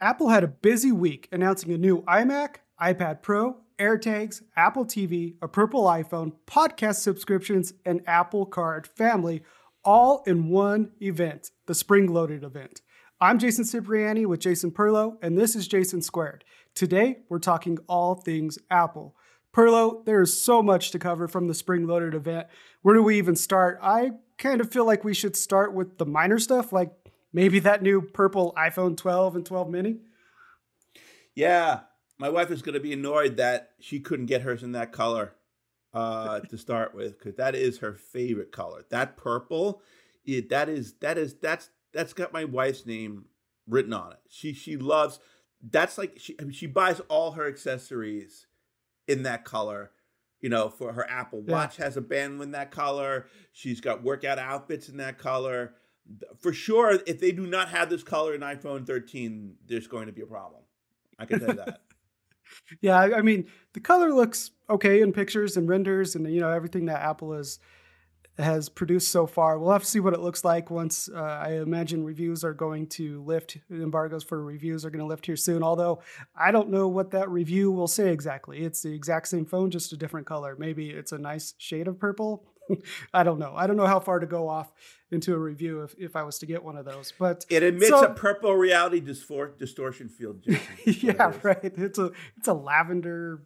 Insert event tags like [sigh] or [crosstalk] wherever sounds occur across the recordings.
Apple had a busy week announcing a new iMac, iPad Pro, AirTags, Apple TV, a purple iPhone, podcast subscriptions, and Apple Card family all in one event, the Spring Loaded event. I'm Jason Cipriani with Jason Perlow, and this is Jason Squared. Today, we're talking all things Apple. Perlow, there is so much to cover from the Spring Loaded event. Where do we even start? I kind of feel like we should start with the minor stuff, like maybe that new purple iPhone 12 and 12 mini. Yeah, my wife is going to be annoyed that she couldn't get hers in that color uh, [laughs] to start with because that is her favorite color. That purple, it, that is that is that's that's got my wife's name written on it. She she loves. That's like she I mean, she buys all her accessories in that color. You know, for her Apple Watch yeah. has a band in that color. She's got workout outfits in that color. For sure, if they do not have this color in iPhone 13, there's going to be a problem. I can tell you that. [laughs] yeah, I mean, the color looks okay in pictures and renders, and you know everything that Apple has has produced so far. We'll have to see what it looks like once uh, I imagine reviews are going to lift. Embargoes for reviews are going to lift here soon. Although I don't know what that review will say exactly. It's the exact same phone, just a different color. Maybe it's a nice shade of purple. [laughs] I don't know. I don't know how far to go off into a review if, if I was to get one of those. But it emits so, a purple reality distor- distortion field. [laughs] yeah, it right. It's a it's a lavender.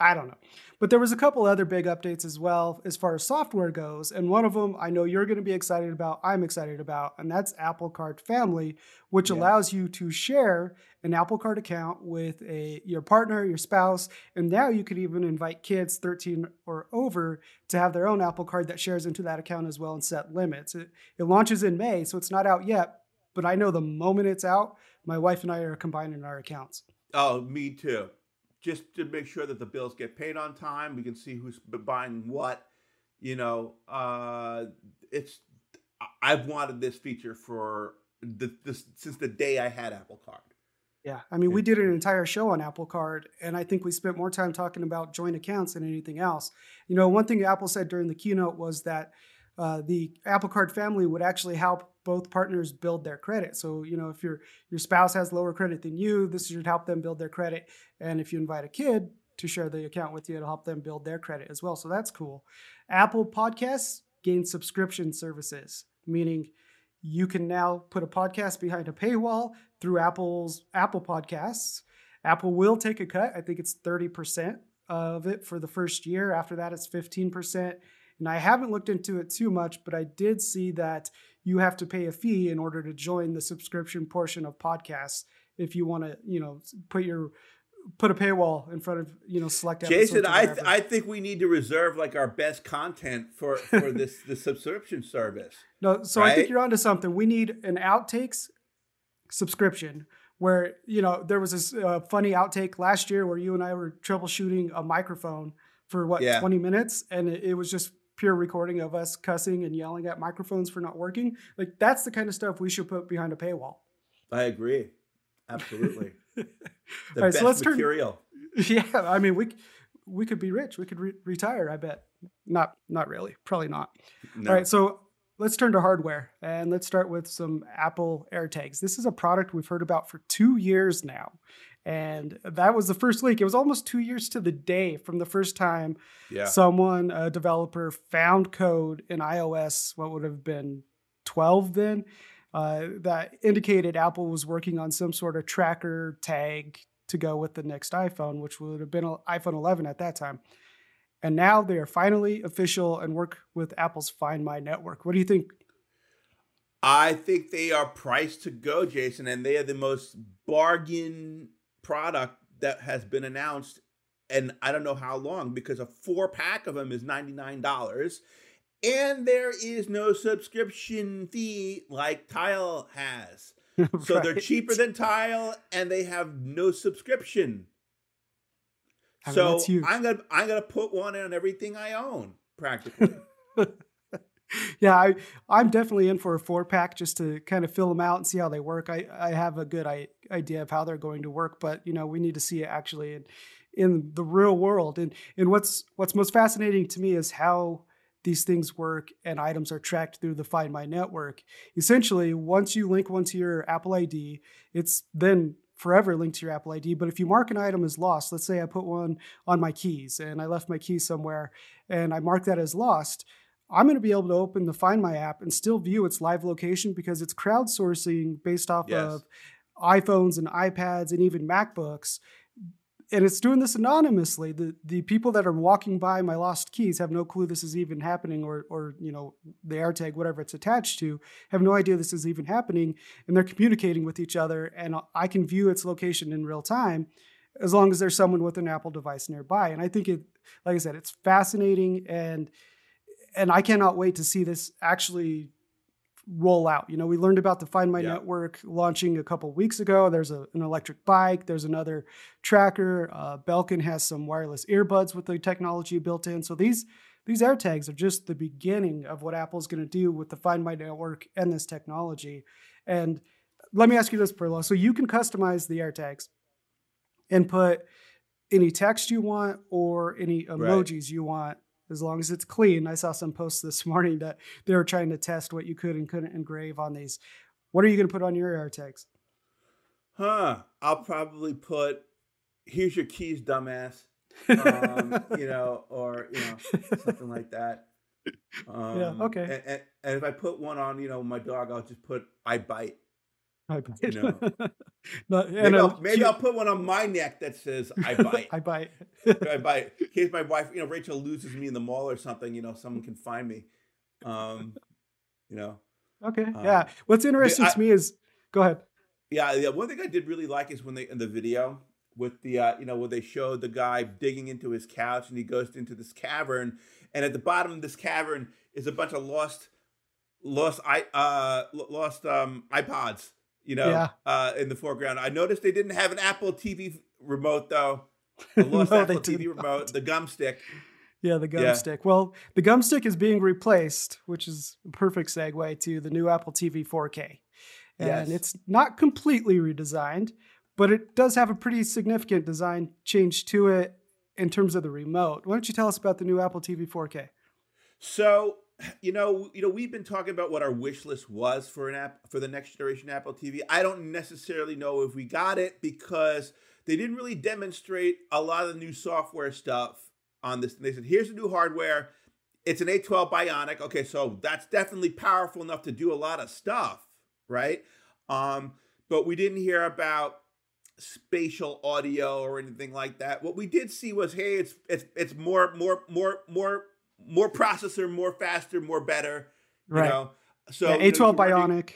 I don't know. But there was a couple other big updates as well as far as software goes, and one of them I know you're going to be excited about. I'm excited about, and that's Apple Card Family, which allows you to share an Apple Card account with a your partner, your spouse, and now you could even invite kids 13 or over to have their own Apple Card that shares into that account as well and set limits. It, it launches in May, so it's not out yet, but I know the moment it's out, my wife and I are combining our accounts. Oh, me too just to make sure that the bills get paid on time. We can see who's buying what. You know, uh, it's I've wanted this feature for the, this since the day I had Apple Card. Yeah, I mean, we did an entire show on Apple Card, and I think we spent more time talking about joint accounts than anything else. You know, one thing Apple said during the keynote was that uh, the Apple Card family would actually help both partners build their credit. So, you know, if your your spouse has lower credit than you, this should help them build their credit. And if you invite a kid to share the account with you, it'll help them build their credit as well. So that's cool. Apple Podcasts gain subscription services, meaning you can now put a podcast behind a paywall through Apple's Apple Podcasts. Apple will take a cut. I think it's 30% of it for the first year. After that, it's 15%. And I haven't looked into it too much, but I did see that you have to pay a fee in order to join the subscription portion of podcasts if you want to, you know, put your put a paywall in front of you know select Jason, I th- I think we need to reserve like our best content for for [laughs] this the subscription service. No, so right? I think you're onto something. We need an outtakes subscription where you know there was this uh, funny outtake last year where you and I were troubleshooting a microphone for what yeah. 20 minutes and it, it was just pure recording of us cussing and yelling at microphones for not working. Like that's the kind of stuff we should put behind a paywall. I agree. Absolutely. [laughs] the right, best so let's material. Turn, yeah, I mean we we could be rich. We could re- retire. I bet. Not not really. Probably not. No. All right, so let's turn to hardware and let's start with some Apple AirTags. This is a product we've heard about for two years now. And that was the first leak. It was almost two years to the day from the first time yeah. someone, a developer, found code in iOS, what would have been 12 then, uh, that indicated Apple was working on some sort of tracker tag to go with the next iPhone, which would have been iPhone 11 at that time. And now they are finally official and work with Apple's Find My network. What do you think? I think they are priced to go, Jason, and they are the most bargain product that has been announced and I don't know how long because a four pack of them is $99 and there is no subscription fee like Tile has. [laughs] So right. they're cheaper than Tile and they have no subscription. I mean, so I'm gonna I'm gonna put one on everything I own practically. [laughs] [laughs] yeah, I I'm definitely in for a four pack just to kind of fill them out and see how they work. I I have a good I, idea of how they're going to work, but you know we need to see it actually in in the real world. And and what's what's most fascinating to me is how these things work and items are tracked through the Find My network. Essentially, once you link one to your Apple ID, it's then forever linked to your Apple ID. But if you mark an item as lost, let's say I put one on my keys and I left my keys somewhere and I mark that as lost, I'm going to be able to open the Find My app and still view its live location because it's crowdsourcing based off yes. of iPhones and iPads and even MacBooks. And it's doing this anonymously. The the people that are walking by my lost keys have no clue this is even happening, or or you know the AirTag, whatever it's attached to, have no idea this is even happening, and they're communicating with each other, and I can view its location in real time, as long as there's someone with an Apple device nearby. And I think it, like I said, it's fascinating and and I cannot wait to see this actually roll out. You know, we learned about the Find My yeah. Network launching a couple weeks ago. There's a, an electric bike. There's another tracker. Uh, Belkin has some wireless earbuds with the technology built in. So these these AirTags are just the beginning of what Apple's going to do with the Find My Network and this technology. And let me ask you this, Perlow. So you can customize the AirTags and put any text you want or any emojis right. you want as long as it's clean. I saw some posts this [laughs] morning that they were trying to test what you could and couldn't engrave on these. What are you going to put on your AirTags? Huh. I'll probably put, here's your keys, dumbass. Um, [laughs] you know, or, you know, something like that. Um, yeah, okay. And, and, and, if I put one on, you know, my dog, I'll just put, I bite. I bite. You know? [laughs] no, maybe, I'll, maybe I'll, put one on my neck that says "I bite." [laughs] I bite. I bite. In case my wife, you know, Rachel loses me in the mall or something, you know, someone can find me. Um, you know. Okay. Um, yeah. What's interesting I, to me is, go ahead. Yeah, yeah. One thing I did really like is when they in the video with the uh, you know where they showed the guy digging into his couch and he goes into this cavern and at the bottom of this cavern is a bunch of lost lost i uh lost um ipods you know, yeah. uh, in the foreground. I noticed they didn't have an Apple TV remote though. [laughs] The lost no, Apple TV not. remote, the gum stick. Yeah, the gum yeah. stick. Well, the gum stick is being replaced, which is a perfect segue to the new Apple TV 4K. And yes. it's not completely redesigned, but it does have a pretty significant design change to it in terms of the remote. Why don't you tell us about the new Apple TV 4K? So [clears throat] you know, you know, we've been talking about what our wish list was for an app for the next generation Apple TV. I don't necessarily know if we got it because they didn't really demonstrate a lot of the new software stuff on this. They said, "Here's the new hardware. It's an A12 Bionic." Okay, so that's definitely powerful enough to do a lot of stuff, right? Um, but we didn't hear about spatial audio or anything like that. What we did see was, hey, it's it's it's more more more more more processor, more faster, more better. Right. You know? So yeah, A12 you know, Bionic.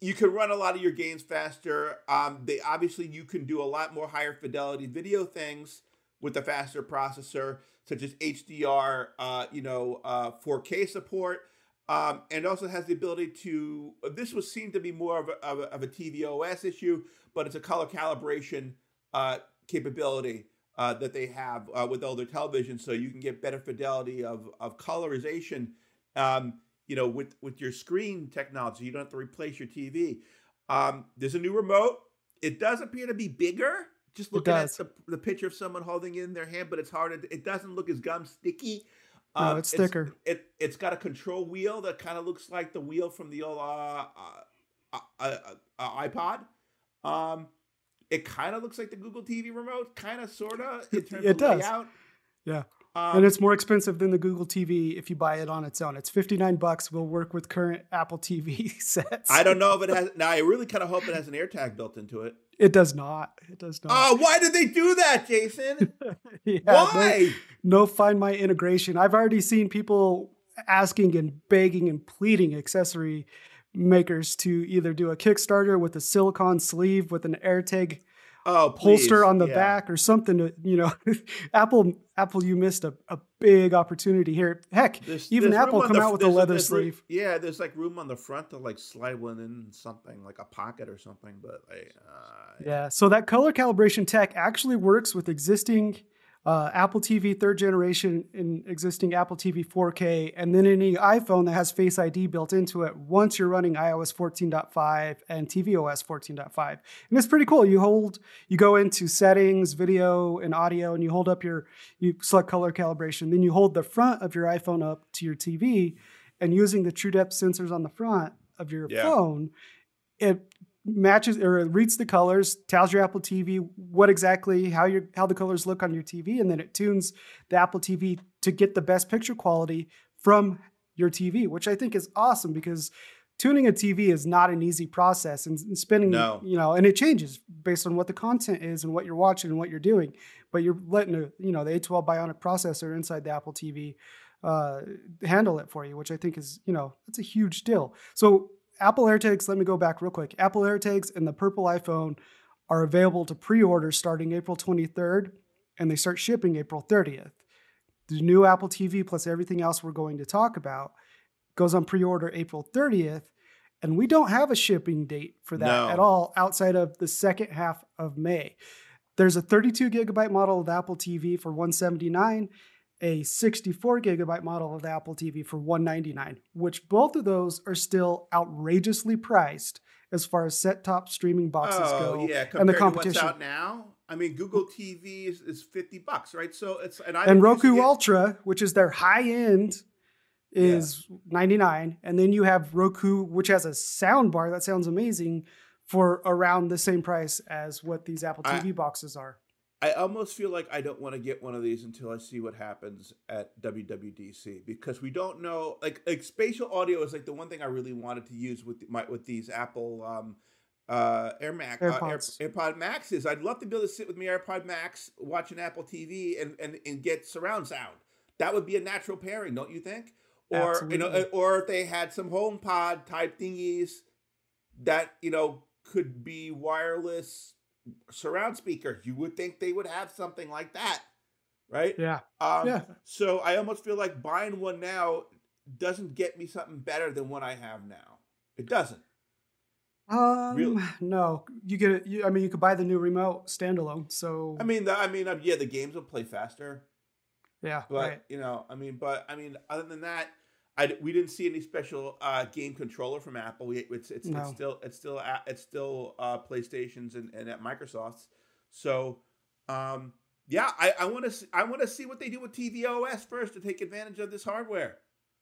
you can run a lot of your games faster. Um, they obviously you can do a lot more higher fidelity video things with a faster processor, such as HDR, uh, you know, uh, 4K support. Um, and also has the ability to. This was seen to be more of a, of a, of a TV OS issue, but it's a color calibration uh, capability uh, that they have uh, with older television, so you can get better fidelity of of colorization. Um, you know, with with your screen technology, you don't have to replace your TV. Um, there's a new remote. It does appear to be bigger. Just looking at the, the picture of someone holding it in their hand, but it's hard. It doesn't look as gum sticky. Um, no, it's, it's thicker. It it's got a control wheel that kind of looks like the wheel from the old uh, uh, uh, uh iPod. It kind of looks like the Google TV remote, kind of, sort of, in terms it of does. layout. Yeah. Um, and it's more expensive than the Google TV if you buy it on its own. It's 59 bucks. We'll work with current Apple TV [laughs] sets. I don't know if it has. Now, I really kind of hope it has an AirTag built into it. It does not. It does not. Oh, why did they do that, Jason? [laughs] yeah, why? No, no Find My integration. I've already seen people asking and begging and pleading accessory makers to either do a Kickstarter with a silicon sleeve with an AirTag oh, holster on the yeah. back or something to you know [laughs] apple apple you missed a, a big opportunity here heck There's- even there's apple come the- out with a leather sleeve yeah, there's like room on the front to like slide one in something like a pocket or something. But like, uh, yeah so that color calibration tech actually works with existing uh, apple tv third generation and existing apple tv 4k and then any iphone that has face id built into it once you're running ios 14.5 and tvos 14.5 and it's pretty cool. You hold you go into settings video and audio and you hold up your you select color calibration. Then you hold the front of your iphone up to your tv and using the true depth sensors on the front of your Yeah. phone it matches or reads the colors tells your apple tv what exactly how your how the colors look on your tv and then it tunes the apple tv to get the best picture quality from your tv which i think is awesome because tuning a tv is not an easy process and, and spending No. you know and it changes based on what the content is and what you're watching and what you're doing but you're letting a you know the a12 bionic processor inside the apple tv uh, handle it for you which i think is you know that's a huge deal so Apple AirTags, let me go back real quick. Apple AirTags and the purple iPhone are available to pre order starting April 23rd, and they start shipping April 30th. The new Apple TV plus everything else we're going to talk about goes on pre order April 30th, and we don't have a shipping date for that No. at all outside of the second half of May. There's a 32 gigabyte model of Apple TV for 179 a 64 gigabyte model of the Apple TV for 199, which both of those are still outrageously priced as far as set top streaming boxes oh go yeah, and the to competition. what's out now. I mean, Google TV is, is fifty bucks, right? So it's and, I and Roku Ultra, which is their high end, is 99. And then you have Roku, which has a sound bar that sounds amazing for around the same price as what these Apple I- TV boxes are. I almost feel like I don't want to get one of these until I see what happens at WWDC because we don't know. Like, like spatial audio is like the one thing I really wanted to use with my with these Apple um, uh, Air Max uh, Air, AirPods. AirPod Maxes. I'd love to be able to sit with my AirPod Max, watch an Apple TV, and and and get surround sound. That would be a natural pairing, don't you think? Or you know, or if they had some HomePod type thingies that you know could be wireless surround speakers. You would think they would have something like that, right? Yeah. Um, Yeah. So I almost feel like buying one now doesn't get me something better than what I have now. It doesn't. Um, Real- no, you get it. You, I mean, you could buy the new remote standalone. So, I mean, the, I mean, uh, yeah, the games will play faster, yeah, but right. you know, I mean, but I mean, other than that, I we didn't see any special uh, game controller from Apple. We, it's it's, No. it's still it's still it's still uh, PlayStation's and, and at Microsoft's. So, um, yeah, I, I want to I want to see what they do with tvOS first to take advantage of this hardware.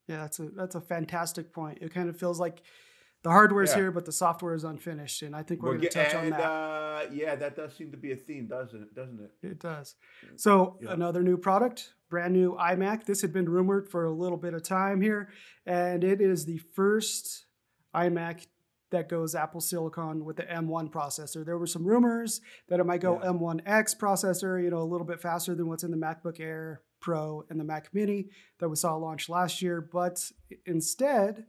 Yeah, that's a that's a fantastic point. It kind of feels like the hardware's Yeah. here, but the software is unfinished, and I think we're, going to touch on that. Uh, yeah, that does seem to be a theme, doesn't it? Doesn't it? It does. So Yeah. another new product, brand new iMac. This had been rumored for a little bit of time here, and it is the first iMac that goes Apple Silicon with the M1 processor. There were some rumors that it might go Yeah. M1X processor, you know, a little bit faster than what's in the MacBook Air Pro and the Mac Mini that we saw launch last year, but instead,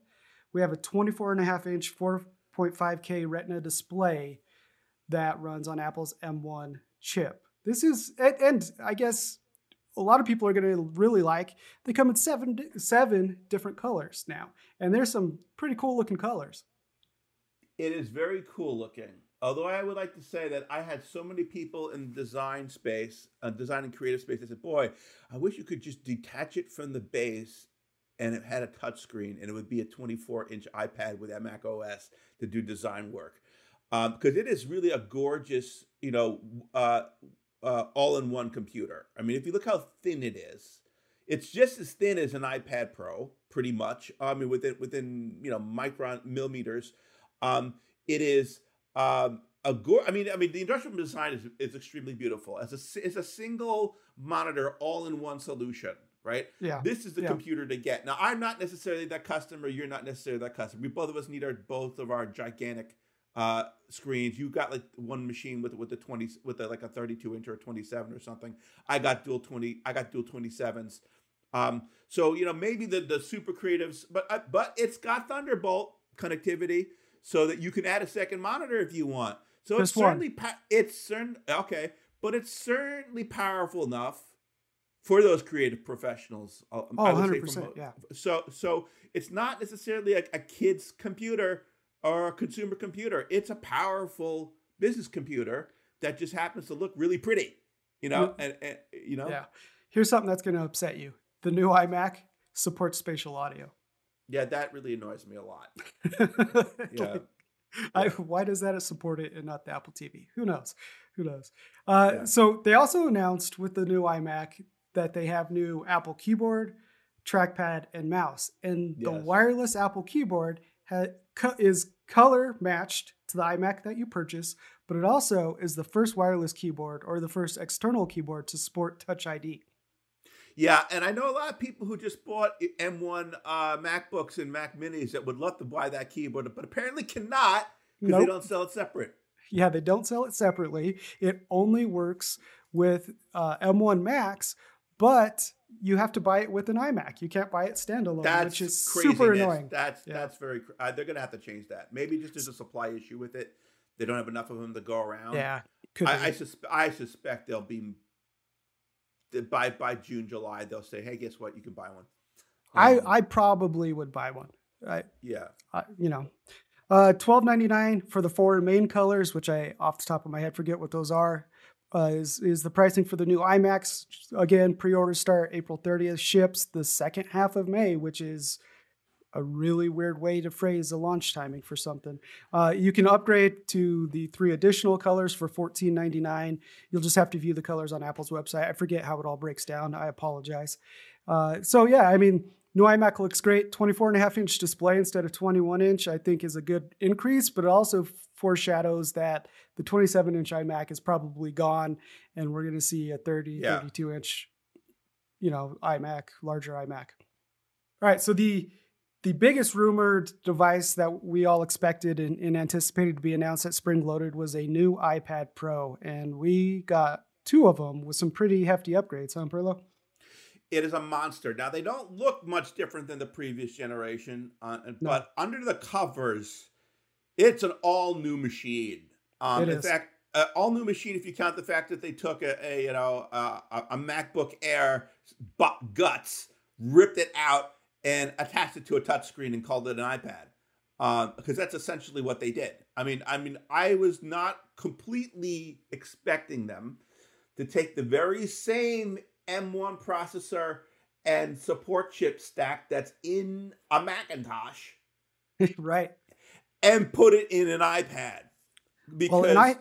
we have a 24 and a half inch 4.5K Retina display that runs on Apple's M1 chip. This is, and, and I guess a lot of people are going to really like. They come in seven seven different colors now, and there's some pretty cool looking colors. It is very cool looking. Although I would like to say that I had so many people in design space, uh, design and creative space, I said, "Boy, I wish you could just detach it from the base, and it had a touch screen, and it would be a 24-inch iPad with Mac OS to do design work." Because it is really a gorgeous, you know, uh, uh, all-in-one computer. I mean, if you look how thin it is, it's just as thin as an iPad Pro, pretty much. I mean, within within you know micron millimeters. Um, it is um, a go- I mean, I mean, the industrial design is is extremely beautiful. As a it's a single monitor, all in one solution, right? Yeah, This is the Yeah. computer to get. Now, I'm not necessarily that customer. You're not necessarily that customer. We both of us need our both of our gigantic uh, screens. You got like one machine with with the 20 with the, like a 32 inch or a 27 or something. I got dual 20. I got dual 27s. Um, so you know maybe the the super creatives, but uh, but it's got Thunderbolt connectivity so that you can add a second monitor if you want. So Just it's certainly pa- it's certain okay, but it's certainly powerful enough for those creative professionals. Uh, oh, 100%, from, yeah. So so it's not necessarily like a kid's computer or a consumer computer. It's a powerful business computer that just happens to look really pretty, you know, and, and you know. Yeah. Here's something that's going to upset you. The new iMac supports spatial audio. Yeah, that really annoys me a lot. [laughs] yeah. I, why does that support it and not the Apple TV? Who knows? Who knows? Uh, yeah. So they also announced with the new iMac that they have new Apple keyboard, trackpad, and mouse, and yes. the wireless Apple keyboard ha- is color matched to the iMac that you purchase, but it also is the first wireless keyboard or the first external keyboard to support Touch ID. Yeah, and I know a lot of people who just bought M1 uh, MacBooks and Mac Minis that would love to buy that keyboard, but apparently cannot because nope. they don't sell it separate. Yeah, they don't sell it separately. It only works with uh, M1 Macs, but you have to buy it with an iMac. You can't buy it standalone, that's which is craziness. super annoying. That's yeah. that's very. Uh, they're gonna have to change that. Maybe just there's a supply issue with it. They don't have enough of them to go around. Yeah, I, I, sus- I suspect they'll be by by June, July, they'll say, "Hey, guess what? You can buy one." Um, I I probably would buy one. I, yeah. I, you know, uh, twelve ninety nine for the four main colors, which I off the top of my head forget what those are. Uh, is is the pricing for the new iMacs again? Pre-orders start April thirtieth. Ships the second half of May, which is a really weird way to phrase a launch timing for something. Uh, you can upgrade to the three additional colors for $14.99. You'll just have to view the colors on Apple's website. I forget how it all breaks down. I apologize. Uh, so yeah, I mean, new iMac looks great. 24 and a half inch display instead of 21 inch, I think is a good increase, but it also foreshadows that the 27 inch iMac is probably gone and we're going to see a 30, yeah. 32 inch, you know, iMac, larger iMac. All right. So the, the biggest rumored device that we all expected and, and, anticipated to be announced at Spring Loaded was a new iPad Pro, and we got two of them with some pretty hefty upgrades, huh, Perlow? It is a monster. Now they don't look much different than the previous generation, uh, no. but under the covers, it's an all new machine. Um, in is. fact, uh, all new machine if you count the fact that they took a, a you know uh, a MacBook Air guts, ripped it out and attached it to a touchscreen and called it an iPad. because um, that's essentially what they did. I mean, I mean, I was not completely expecting them to take the very same M1 processor and support chip stack that's in a Macintosh, [laughs] right, and put it in an iPad. Because well, and I,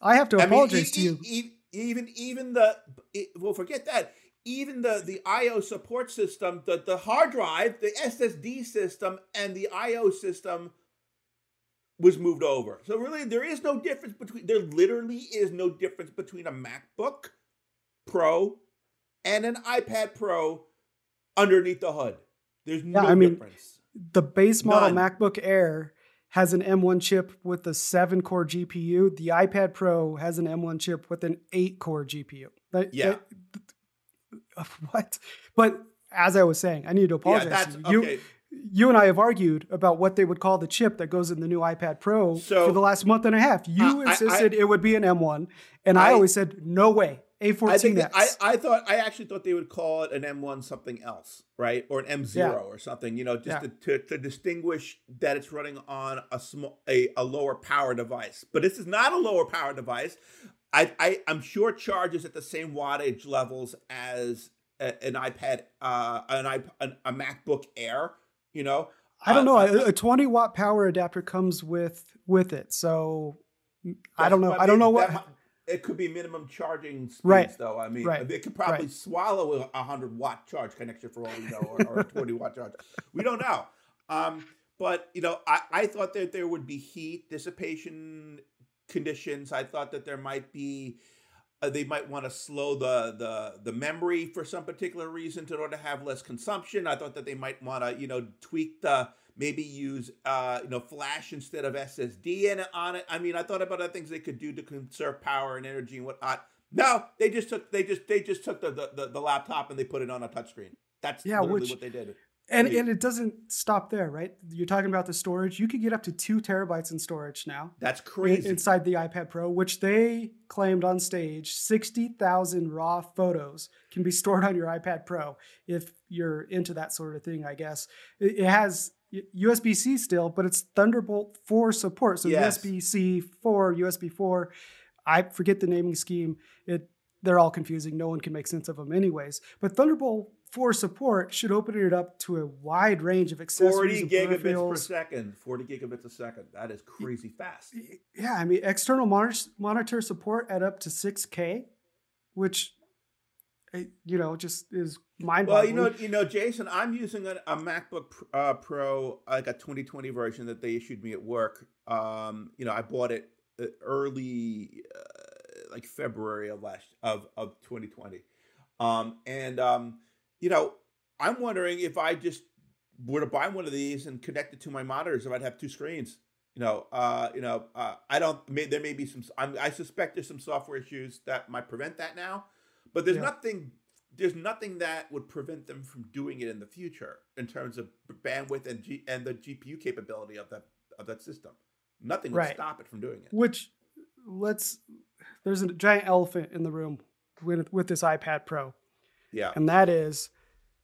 I have to apologize I mean, to you. Even even the well, forget that even the, the IO support system, the, the hard drive, the SSD system, and the IO system was moved over. So really, there is no difference between there literally is no difference between a MacBook Pro and an iPad Pro underneath the hood. There's yeah, no I mean, difference. The base model None. MacBook Air has an M1 chip with a seven core GPU. The iPad Pro has an M1 chip with an eight core GPU. That, yeah. [laughs] That, what? But as I was saying, I need to apologize. Yeah, you. Okay. You and I have argued about what they would call the chip that goes in the new iPad Pro so, for the last month and a half. You insisted I, I, it would be an M1, and I always said no way. A14X. I, I thought I actually thought they would call it an M1 something else, right, or an M0 yeah. or something. You know, just yeah. to, to, to, distinguish that it's running on a small a, a lower power device. But this is not a lower power device. I, I am sure charges at the same wattage levels as a, an iPad, uh, an iPad, a MacBook Air. You know, I don't know. Uh, a, a 20 watt power adapter comes with with it, so I don't know. I don't know what. Might, it could be minimum charging speeds, right. though. I mean, right. it could probably right. swallow a hundred watt charge connection for all we know, or, or a [laughs] 20 watt charge. We don't know. Um, but you know, I, I thought that there would be heat dissipation conditions. I thought that there might be uh, they might want to slow the the the memory for some particular reason in order to have less consumption. I thought that they might want to you know tweak the maybe use uh, you know flash instead of SSD in on it. I mean, I thought about other things they could do to conserve power and energy and whatnot. No, they just took they just they just took the the, the, the laptop and they put it on a touchscreen. That's yeah, which, what they did And, and it doesn't stop there, right? You're talking about the storage. You could get up to two terabytes in storage now. That's crazy. Inside the iPad Pro, which they claimed on stage, 60,000 raw photos can be [laughs] stored on your iPad Pro if you're into that sort of thing, I guess. It, has USB C still, but it's Thunderbolt 4 support. So yes. USB C 4, USB 4. I forget the naming scheme. It they're all confusing. No one can make sense of them, anyways. But Thunderbolt 4 support should open it up to a wide range of accessories. 40 gigabits per second. 40 gigabits a second. That is crazy fast. Yeah, I mean, external monitor, monitor support at up to 6K, which, eh, you know, just is mind blowing. Well, you know, you know, Jason, I'm using a, a MacBook uh, Pro, like a 2020 version that they issued me at work. Um, you know, I bought it uh, early. Uh, like February of last of of 2020. Um, and um, you know, I'm wondering if I just were to buy one of these and connect it to my monitors, if I'd have two screens. You know, uh, you know, uh, I don't. May, there may be some. I'm, i suspect there's some software issues that might prevent that now, but there's yeah. nothing. There's nothing that would prevent them from doing it in the future in terms of bandwidth and G, and the GPU capability of that of that system. Nothing would right. stop it from doing it. Which let's there's a giant elephant in the room with with this iPad Pro. Yeah. And that is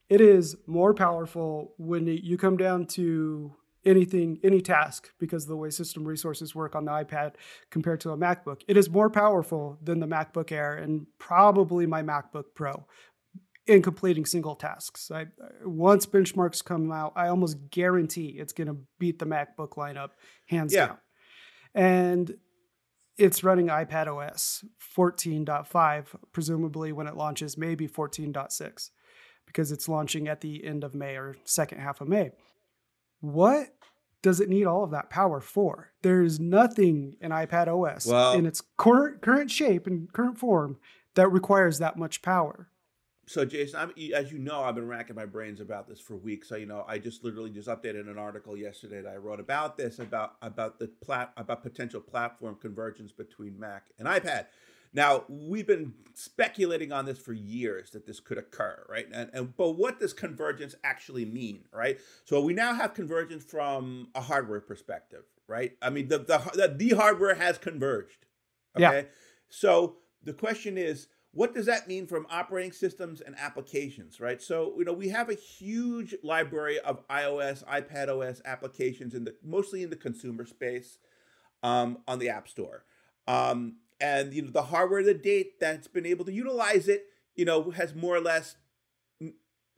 it is more powerful when you come down to anything any task because of the way system resources work on the iPad compared to a MacBook. It is more powerful than the MacBook Air and probably my MacBook Pro in completing single tasks. I, once benchmarks come out, I almost guarantee it's going to beat the MacBook lineup hands yeah. down. And it's running iPad OS 14.5, presumably when it launches, maybe 14.6, because it's launching at the end of May or second half of May. What does it need all of that power for? There's nothing in iPad OS well, in its current current shape and current form that requires that much power so Jason, I'm, as you know, I've been racking my brains about this for weeks. So you know, I just literally just updated an article yesterday that I wrote about this about about the plat about potential platform convergence between Mac and iPad. Now we've been speculating on this for years that this could occur, right? And, and but what does convergence actually mean, right? So we now have convergence from a hardware perspective, right? I mean, the the the hardware has converged. Okay, yeah. so the question is what does that mean from operating systems and applications, right? So, you know, we have a huge library of iOS, iPad OS applications in the mostly in the consumer space um, on the App Store. Um, and you know, the hardware the date that's been able to utilize it, you know, has more or less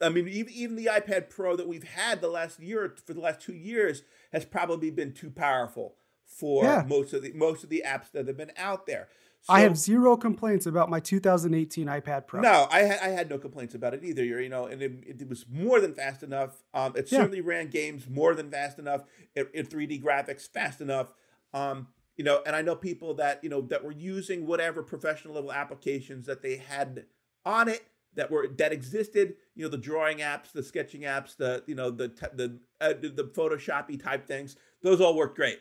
I mean, even, even the iPad Pro that we've had the last year for the last two years has probably been too powerful for yeah. most of the most of the apps that have been out there. So, I have zero complaints about my 2018 iPad Pro. No, I, I had no complaints about it either. You know, and it, it was more than fast enough. Um, it certainly ran games more than fast enough. It, it 3D graphics fast enough. Um, you know, and I know people that you know that were using whatever professional level applications that they had on it that were that existed. You know, the drawing apps, the sketching apps, the you know the the uh, the Photoshoppy type things. Those all worked great.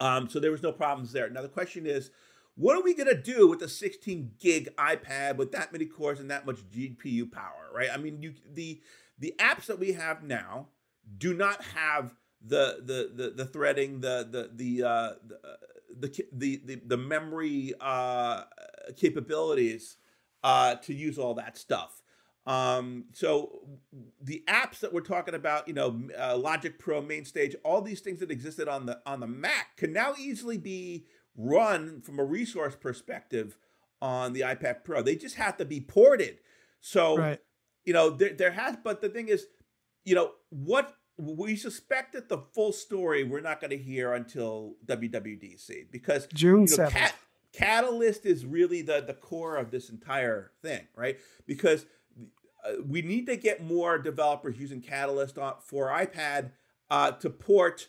Um, so there was no problems there. Now the question is what are we going to do with a 16 gig iPad with that many cores and that much GPU power, right? I mean, you the the apps that we have now do not have the the the, the threading, the the the, uh, the, uh, the the the memory uh, capabilities uh, to use all that stuff. Um, so the apps that we're talking about, you know, uh, Logic Pro, MainStage, all these things that existed on the on the Mac can now easily be run from a resource perspective on the iPad Pro. They just have to be ported. So, right. you know, there, there has, but the thing is, you know, what we suspect that the full story we're not going to hear until WWDC because June you know, 7th. Cat, Catalyst is really the, the core of this entire thing, right? Because uh, we need to get more developers using Catalyst on, for iPad uh, to port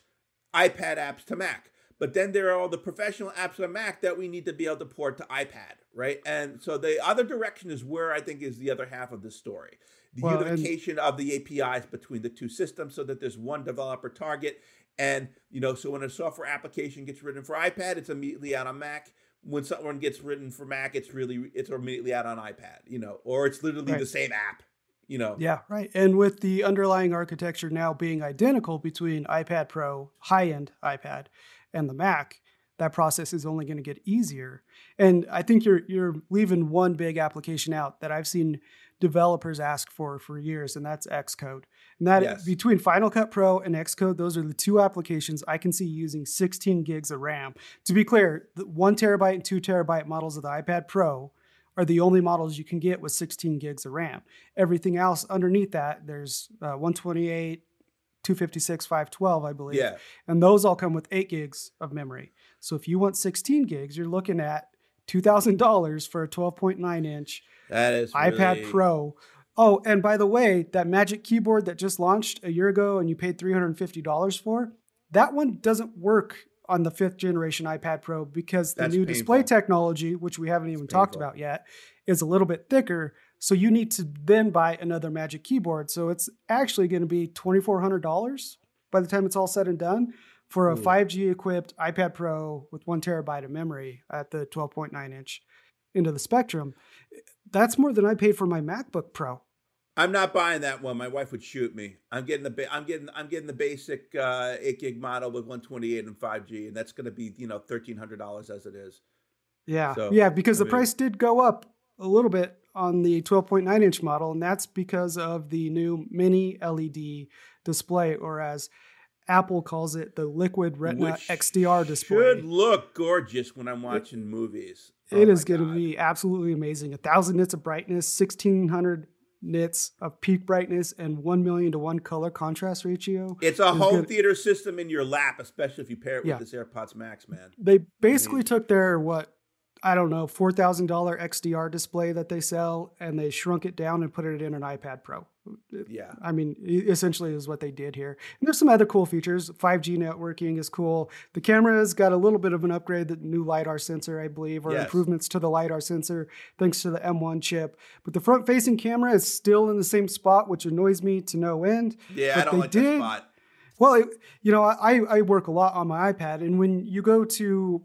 iPad apps to Mac. But then there are all the professional apps on Mac that we need to be able to port to iPad, right? And so the other direction is where I think is the other half of the story. The well, unification of the APIs between the two systems so that there's one developer target. And, you know, so when a software application gets written for iPad, it's immediately out on Mac. When someone gets written for Mac, it's really it's immediately out on iPad, you know, or it's literally right. the same app, You know. Yeah, right. And with the underlying architecture now being identical between iPad Pro, high-end iPad, and the Mac, that process is only going to get easier. And I think you're you're leaving one big application out that I've seen developers ask for for years, and that's Xcode. And that yes. between Final Cut Pro and Xcode, those are the two applications I can see using 16 gigs of RAM. To be clear, the one terabyte and two terabyte models of the iPad Pro are the only models you can get with 16 gigs of RAM. Everything else underneath that, there's uh, 128, 256, 512, I believe. Yeah. And those all come with eight gigs of memory. So if you want 16 gigs, you're looking at $2,000 for a 12.9 inch that is iPad really... Pro. Oh, and by the way, that Magic Keyboard that just launched a year ago and you paid $350 for, that one doesn't work on the fifth generation iPad Pro because the That's new painful. display technology, which we haven't even talked about yet, is a little bit thicker. So you need to then buy another Magic Keyboard. So it's actually going to be $2,400 by the time it's all said and done for a Ooh. 5G equipped iPad Pro with one terabyte of memory at the 12.9 inch into the spectrum. That's more than I paid for my MacBook Pro. I'm not buying that one. My wife would shoot me. I'm getting the ba- I'm getting I'm getting the basic uh, eight gig model with 128 and 5G, and that's going to be you know thirteen hundred dollars as it is. Yeah, so, yeah, because I the mean, price did go up a little bit on the 12.9 inch model, and that's because of the new mini LED display, or as Apple calls it, the Liquid Retina Which XDR display. Should look gorgeous when I'm watching it, movies. Oh it is going to be absolutely amazing. A thousand nits of brightness, 1600 nits of peak brightness and 1 million to 1 color contrast ratio. It's a home good. theater system in your lap, especially if you pair it yeah. with this AirPods Max, man. They basically took their, what, I don't know, $4,000 XDR display that they sell and they shrunk it down and put it in an iPad Pro. Yeah. I mean, essentially is what they did here. And there's some other cool features. 5G networking is cool. The camera's got a little bit of an upgrade, the new LiDAR sensor, I believe, or yes. improvements to the LiDAR sensor thanks to the M1 chip. But the front facing camera is still in the same spot, which annoys me to no end. Yeah, but I don't like did, that spot. Well, it, you know, I, I work a lot on my iPad, and when you go to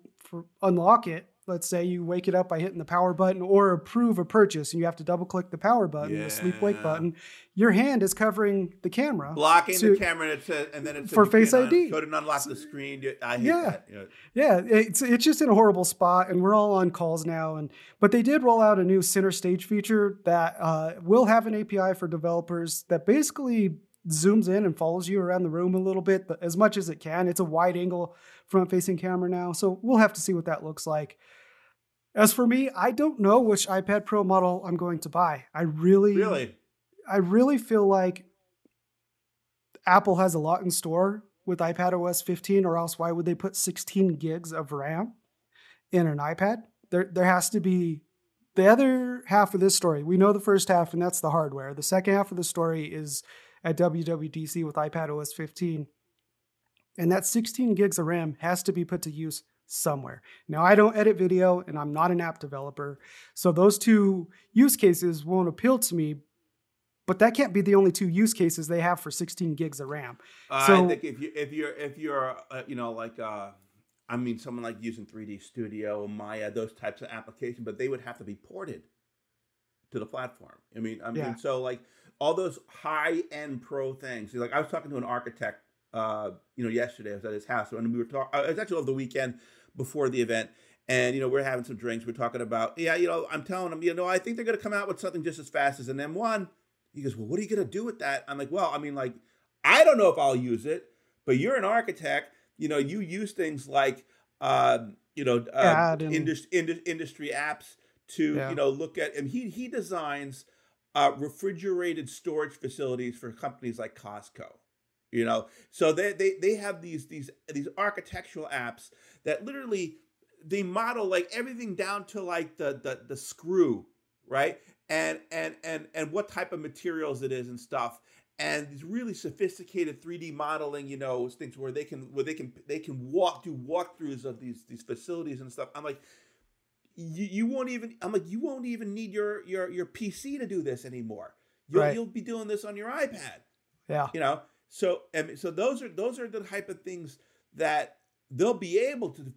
unlock it, let's say you wake it up by hitting the power button or approve a purchase and you have to double click the power button, yeah. the sleep wake button, your hand is covering the camera. Blocking to, the camera and, says, and then it says for Face ID. Un- couldn't unlock the screen. I hate yeah. that. Yeah. yeah, it's it's just in a horrible spot and we're all on calls now. And but they did roll out a new center stage feature that uh, will have an API for developers that basically zooms in and follows you around the room a little bit, but as much as it can. It's a wide angle front facing camera now. So we'll have to see what that looks like. As for me, I don't know which iPad Pro model I'm going to buy. I really, really, I really feel like Apple has a lot in store with iPad OS 15, or else why would they put 16 gigs of RAM in an iPad? There, there has to be the other half of this story. We know the first half, and that's the hardware. The second half of the story is at WWDC with iPad OS 15. And that 16 gigs of RAM has to be put to use somewhere. Now, I don't edit video and I'm not an app developer. So those two use cases won't appeal to me. But that can't be the only two use cases they have for 16 gigs of RAM. Uh, so, I think if you if you're if you're uh, you know like uh, I mean someone like using 3D Studio, Maya, those types of applications, but they would have to be ported to the platform. I mean, I mean, yeah. so like all those high end pro things. Like I was talking to an architect, uh, you know, yesterday. I was at his house, and we were talking. Uh, it was actually over the weekend before the event. And, you know, we're having some drinks. We're talking about, yeah, you know, I'm telling him, you know, I think they're going to come out with something just as fast as an M1. He goes, well, what are you going to do with that? I'm like, well, I mean, like, I don't know if I'll use it, but you're an architect. You know, you use things like, uh, you know, uh, industry, industry apps to, yeah. you know, look at, and he, he designs uh, refrigerated storage facilities for companies like Costco you know so they, they they have these these these architectural apps that literally they model like everything down to like the the, the screw right and and and and what type of materials it is and stuff and these really sophisticated 3D modeling, you know, things where they can where they can they can walk do walkthroughs of these these facilities and stuff. I'm like, you, you won't even I'm like you won't even need your your your PC to do this anymore. You'll right. you'll be doing this on your iPad. Yeah, you know. So and so those are those are the type of things that they'll be able to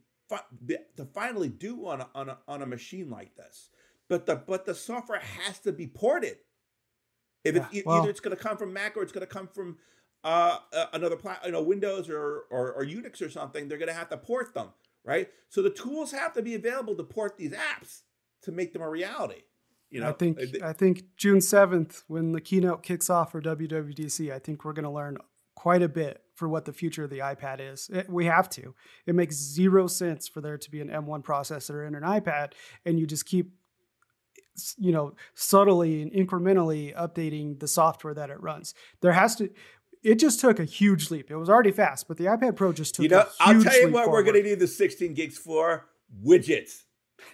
to finally do on a, on a, on a machine like this. But the but the software has to be ported. If yeah, it's well, either it's going to come from Mac or it's going to come from uh, uh, another plat, you know, Windows or, or or Unix or something, they're going to have to port them, right? So the tools have to be available to port these apps to make them a reality. You know, I think uh, I think June seventh, when the keynote kicks off for WWDC, I think we're going to learn quite a bit for what the future of the iPad is. It, we have to. It makes zero sense for there to be an M1 processor in an iPad, and you just keep you know subtly and incrementally updating the software that it runs there has to it just took a huge leap it was already fast but the ipad pro just took you know i'll tell you what forward. we're going to need the 16 gigs for widgets [laughs]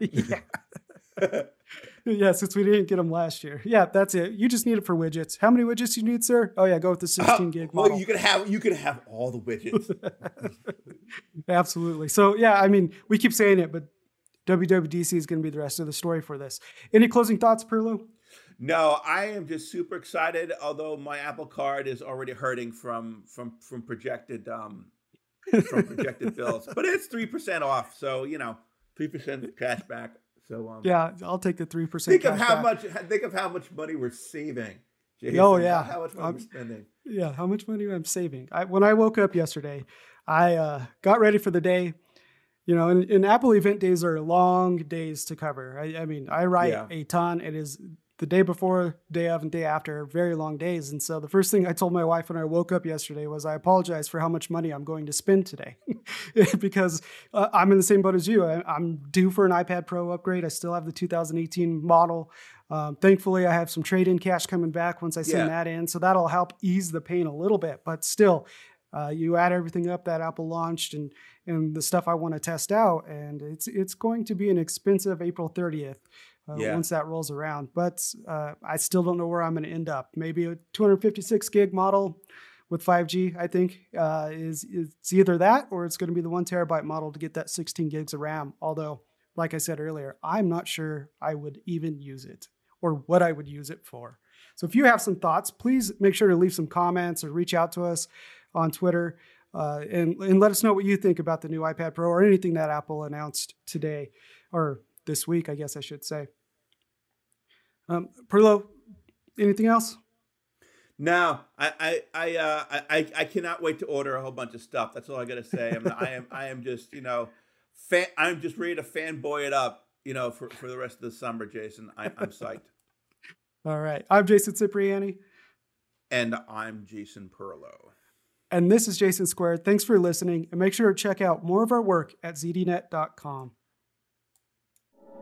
yeah [laughs] [laughs] [laughs] yeah, since we didn't get them last year. Yeah, that's it. You just need it for widgets. How many widgets you need, sir? Oh yeah, go with the 16 gig model. Well, you can have you can have all the widgets. [laughs] Absolutely. So yeah, I mean, we keep saying it, but WWDC is going to be the rest of the story for this. Any closing thoughts, Perlow? No, I am just super excited. Although my Apple Card is already hurting from from from projected um from projected [laughs] bills, but it's three percent off. So you know, three percent cash back. So um, yeah, I'll take the three percent. Think of how back. much. Think of how much money we're saving. Jason. Oh yeah, how much money I'm, we're spending. Yeah, how much money I'm saving. I, when I woke up yesterday, I uh, got ready for the day. You know, and, and, Apple event days are long days to cover. I, I mean, I write yeah. a ton. It is the day before, day of, and day after, very long days. And so the first thing I told my wife when I woke up yesterday was I apologize for how much money I'm going to spend today [laughs] because uh, I'm in the same boat as you. I, am due for an iPad Pro upgrade. I still have the 2018 model. Um, thankfully, I have some trade in cash coming back once I send yeah. that in. So that'll help ease the pain a little bit. But still, uh, you add everything up that Apple launched and and the stuff I want to test out, and it's it's going to be an expensive April 30th uh, yeah. once that rolls around. But uh, I still don't know where I'm going to end up. Maybe a 256 gig model with 5G, I think, uh, is, it's either that or it's going to be the one terabyte model to get that 16 gigs of RAM. Although, like I said earlier, I'm not sure I would even use it or what I would use it for. So if you have some thoughts, please make sure to leave some comments or reach out to us on Twitter. Uh, and, and let us know what you think about the new iPad Pro or anything that Apple announced today or this week, I guess I should say. Um, Perlow, anything else? No, I I I, uh, I I cannot wait to order a whole bunch of stuff. That's all I got to say. I, mean, I am I am just you know, fan, I'm just ready to fanboy it up. You know, for for the rest of the summer, Jason. I, I'm psyched. [laughs] all right, I'm Jason Cipriani, and I'm Jason Perlow. And this is Jason Squared. Thanks for listening, and make sure to check out more of our work at zdnet.com.